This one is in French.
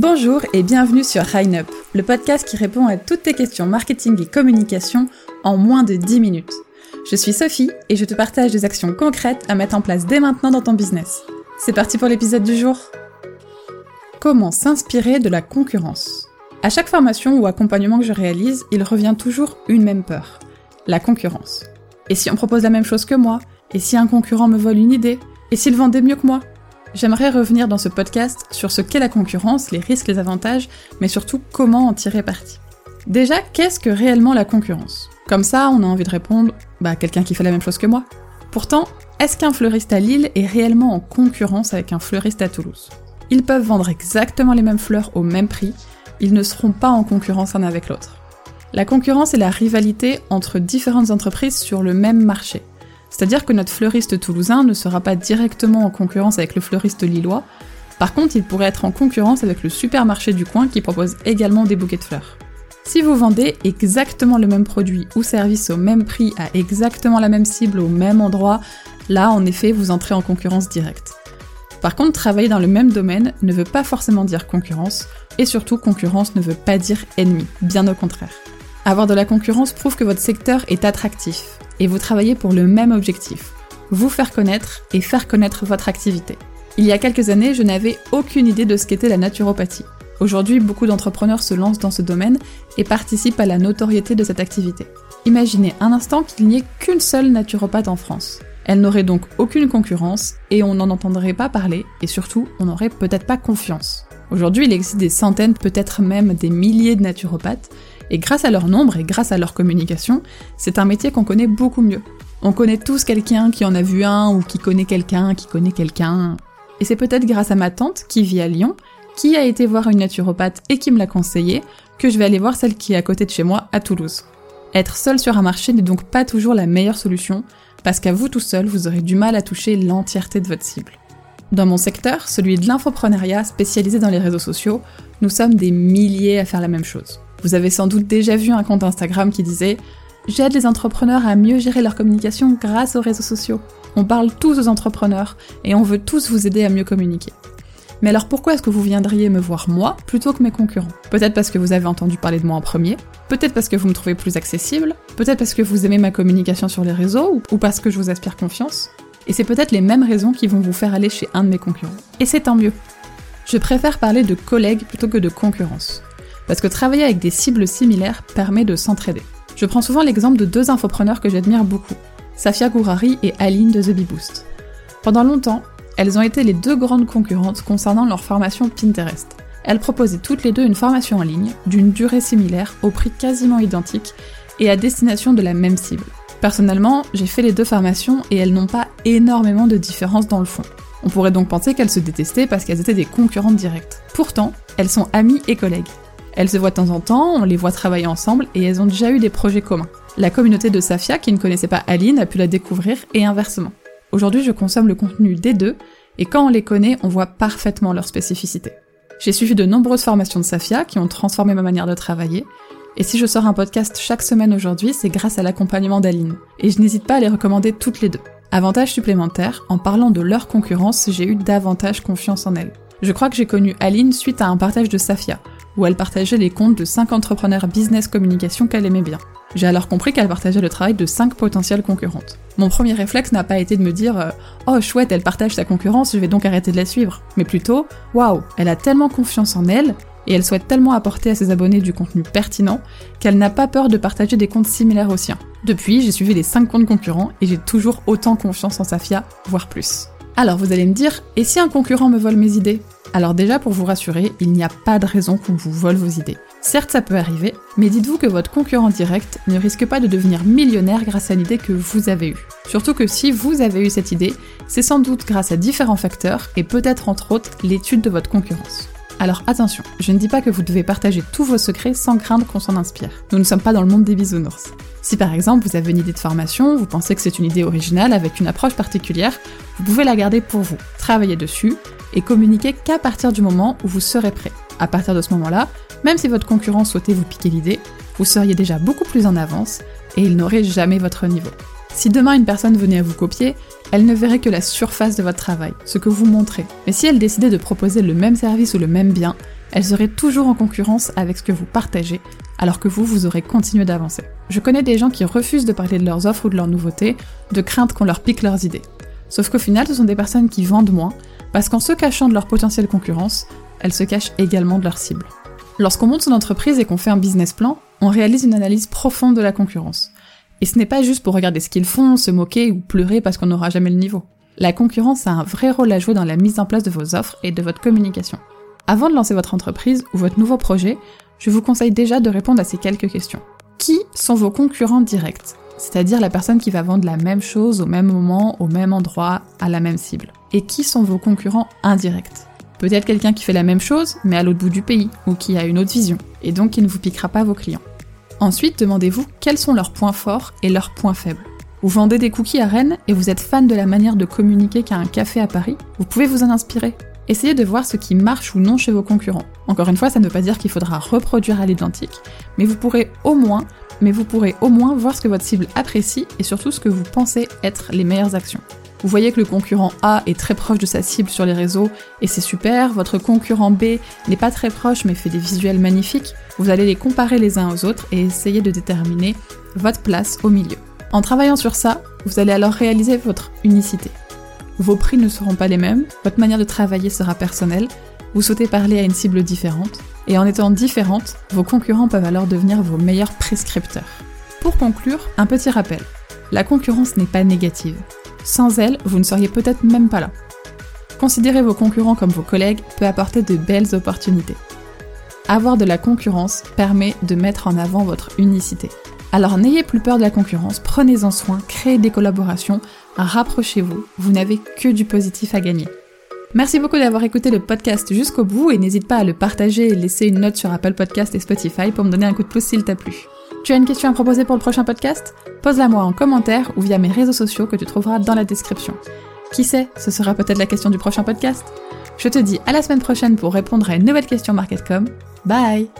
Bonjour et bienvenue sur Up, le podcast qui répond à toutes tes questions marketing et communication en moins de 10 minutes. Je suis Sophie et je te partage des actions concrètes à mettre en place dès maintenant dans ton business. C'est parti pour l'épisode du jour. Comment s'inspirer de la concurrence? À chaque formation ou accompagnement que je réalise, il revient toujours une même peur, la concurrence. Et si on propose la même chose que moi? Et si un concurrent me vole une idée? Et s'il vendait mieux que moi? J'aimerais revenir dans ce podcast sur ce qu'est la concurrence, les risques, les avantages, mais surtout comment en tirer parti. Déjà, qu'est-ce que réellement la concurrence? Comme ça, on a envie de répondre, bah quelqu'un qui fait la même chose que moi. Pourtant, est-ce qu'un fleuriste à Lille est réellement en concurrence avec un fleuriste à Toulouse? Ils peuvent vendre exactement les mêmes fleurs au même prix, ils ne seront pas en concurrence l'un avec l'autre. La concurrence est la rivalité entre différentes entreprises sur le même marché. C'est-à-dire que notre fleuriste toulousain ne sera pas directement en concurrence avec le fleuriste lillois, par contre il pourrait être en concurrence avec le supermarché du coin qui propose également des bouquets de fleurs. Si vous vendez exactement le même produit ou service au même prix à exactement la même cible au même endroit, là en effet vous entrez en concurrence directe. Par contre, travailler dans le même domaine ne veut pas forcément dire concurrence, et surtout concurrence ne veut pas dire ennemi, bien au contraire. Avoir de la concurrence prouve que votre secteur est attractif, et vous travaillez pour le même objectif, vous faire connaître et faire connaître votre activité. Il y a quelques années, je n'avais aucune idée de ce qu'était la naturopathie. Aujourd'hui, beaucoup d'entrepreneurs se lancent dans ce domaine et participent à la notoriété de cette activité. Imaginez un instant qu'il n'y ait qu'une seule naturopathe en France. Elle n'aurait donc aucune concurrence et on n'en entendrait pas parler et surtout on n'aurait peut-être pas confiance. Aujourd'hui, il existe des centaines, peut-être même des milliers de naturopathes et grâce à leur nombre et grâce à leur communication, c'est un métier qu'on connaît beaucoup mieux. On connaît tous quelqu'un qui en a vu un ou qui connaît quelqu'un qui connaît quelqu'un. Et c'est peut-être grâce à ma tante qui vit à Lyon, qui a été voir une naturopathe et qui me l'a conseillé, que je vais aller voir celle qui est à côté de chez moi, à Toulouse. Être seul sur un marché n'est donc pas toujours la meilleure solution, parce qu'à vous tout seul, vous aurez du mal à toucher l'entièreté de votre cible. Dans mon secteur, celui de l'infoprenariat spécialisé dans les réseaux sociaux, nous sommes des milliers à faire la même chose. Vous avez sans doute déjà vu un compte Instagram qui disait J'aide les entrepreneurs à mieux gérer leur communication grâce aux réseaux sociaux. On parle tous aux entrepreneurs et on veut tous vous aider à mieux communiquer. Mais alors pourquoi est-ce que vous viendriez me voir moi plutôt que mes concurrents? Peut-être parce que vous avez entendu parler de moi en premier, peut-être parce que vous me trouvez plus accessible, peut-être parce que vous aimez ma communication sur les réseaux ou parce que je vous aspire confiance. Et c'est peut-être les mêmes raisons qui vont vous faire aller chez un de mes concurrents. Et c'est tant mieux. Je préfère parler de collègues plutôt que de concurrence parce que travailler avec des cibles similaires permet de s'entraider. Je prends souvent l'exemple de deux infopreneurs que j'admire beaucoup, Safia Gourari et Aline de The Bee. Pendant longtemps, elles ont été les deux grandes concurrentes concernant leur formation Pinterest. Elles proposaient toutes les deux une formation en ligne, d'une durée similaire, au prix quasiment identique, et à destination de la même cible. Personnellement, j'ai fait les deux formations et elles n'ont pas énormément de différence dans le fond. On pourrait donc penser qu'elles se détestaient parce qu'elles étaient des concurrentes directes. Pourtant, elles sont amies et collègues. Elles se voient de temps en temps, on les voit travailler ensemble et elles ont déjà eu des projets communs. La communauté de Safia, qui ne connaissait pas Aline, a pu la découvrir et inversement. Aujourd'hui, je consomme le contenu des deux et quand on les connaît, on voit parfaitement leurs spécificités. J'ai suivi de nombreuses formations de Safia qui ont transformé ma manière de travailler et si je sors un podcast chaque semaine aujourd'hui, c'est grâce à l'accompagnement d'Aline. Et je n'hésite pas à les recommander toutes les deux. Avantage supplémentaire, en parlant de leur concurrence, j'ai eu davantage confiance en elles. Je crois que j'ai connu Aline suite à un partage de Safia, où elle partageait les comptes de 5 entrepreneurs business communication qu'elle aimait bien. J'ai alors compris qu'elle partageait le travail de 5 potentielles concurrentes. Mon premier réflexe n'a pas été de me dire euh, Oh chouette, elle partage sa concurrence, je vais donc arrêter de la suivre. Mais plutôt Waouh, elle a tellement confiance en elle et elle souhaite tellement apporter à ses abonnés du contenu pertinent qu'elle n'a pas peur de partager des comptes similaires aux siens. Depuis, j'ai suivi les 5 comptes concurrents et j'ai toujours autant confiance en Safia, voire plus. Alors vous allez me dire, et si un concurrent me vole mes idées? Alors déjà, pour vous rassurer, il n'y a pas de raison qu'on vous vole vos idées. Certes, ça peut arriver, mais dites-vous que votre concurrent direct ne risque pas de devenir millionnaire grâce à l'idée que vous avez eue. Surtout que si vous avez eu cette idée, c'est sans doute grâce à différents facteurs et peut-être entre autres l'étude de votre concurrence. Alors attention, je ne dis pas que vous devez partager tous vos secrets sans craindre qu'on s'en inspire. Nous ne sommes pas dans le monde des bisounours. Si par exemple vous avez une idée de formation, vous pensez que c'est une idée originale avec une approche particulière, vous pouvez la garder pour vous, travailler dessus et communiquer qu'à partir du moment où vous serez prêt. À partir de ce moment-là, même si votre concurrent souhaitait vous piquer l'idée, vous seriez déjà beaucoup plus en avance et il n'aurait jamais votre niveau. Si demain une personne venait à vous copier, elle ne verrait que la surface de votre travail, ce que vous montrez. Mais si elle décidait de proposer le même service ou le même bien, Elle serait toujours en concurrence avec ce que vous partagez, alors que vous, vous aurez continué d'avancer. Je connais des gens qui refusent de parler de leurs offres ou de leurs nouveautés, de crainte qu'on leur pique leurs idées. Sauf qu'au final, ce sont des personnes qui vendent moins, parce qu'en se cachant de leur potentielle concurrence, elles se cachent également de leur cible. Lorsqu'on monte son entreprise et qu'on fait un business plan, on réalise une analyse profonde de la concurrence. Et ce n'est pas juste pour regarder ce qu'ils font, se moquer ou pleurer parce qu'on n'aura jamais le niveau. La concurrence a un vrai rôle à jouer dans la mise en place de vos offres et de votre communication. Avant de lancer votre entreprise ou votre nouveau projet, je vous conseille déjà de répondre à ces quelques questions. Qui sont vos concurrents directs? C'est-à-dire la personne qui va vendre la même chose au même moment, au même endroit, à la même cible. Et qui sont vos concurrents indirects? Peut-être quelqu'un qui fait la même chose, mais à l'autre bout du pays, ou qui a une autre vision, et donc qui ne vous piquera pas vos clients. Ensuite, demandez-vous quels sont leurs points forts et leurs points faibles. Vous vendez des cookies à Rennes et vous êtes fan de la manière de communiquer qu'a un café à Paris, vous pouvez vous en inspirer. Essayez de voir ce qui marche ou non chez vos concurrents. Encore une fois, ça ne veut pas dire qu'il faudra reproduire à l'identique, mais vous pourrez au moins, mais vous pourrez au moins voir ce que votre cible apprécie et surtout ce que vous pensez être les meilleures actions. Vous voyez que le concurrent A est très proche de sa cible sur les réseaux et c'est super, votre concurrent B n'est pas très proche mais fait des visuels magnifiques, vous allez les comparer les uns aux autres et essayer de déterminer votre place au milieu. En travaillant sur ça, vous allez alors réaliser votre unicité. Vos prix ne seront pas les mêmes, votre manière de travailler sera personnelle, vous souhaitez parler à une cible différente, et en étant différente, vos concurrents peuvent alors devenir vos meilleurs prescripteurs. Pour conclure, un petit rappel. La concurrence n'est pas négative. Sans elle, vous ne seriez peut-être même pas là. Considérer vos concurrents comme vos collègues peut apporter de belles opportunités. Avoir de la concurrence permet de mettre en avant votre unicité. Alors n'ayez plus peur de la concurrence, prenez-en soin, créez des collaborations, rapprochez-vous, vous n'avez que du positif à gagner. Merci beaucoup d'avoir écouté le podcast jusqu'au bout et n'hésite pas à le partager et laisser une note sur Apple Podcast et Spotify pour me donner un coup de pouce s'il t'a plu. Tu as une question à proposer pour le prochain podcast? Pose-la moi en commentaire ou via mes réseaux sociaux que tu trouveras dans la description. Qui sait, ce sera peut-être la question du prochain podcast? Je te dis à la semaine prochaine pour répondre à une nouvelle question MarketCom. Bye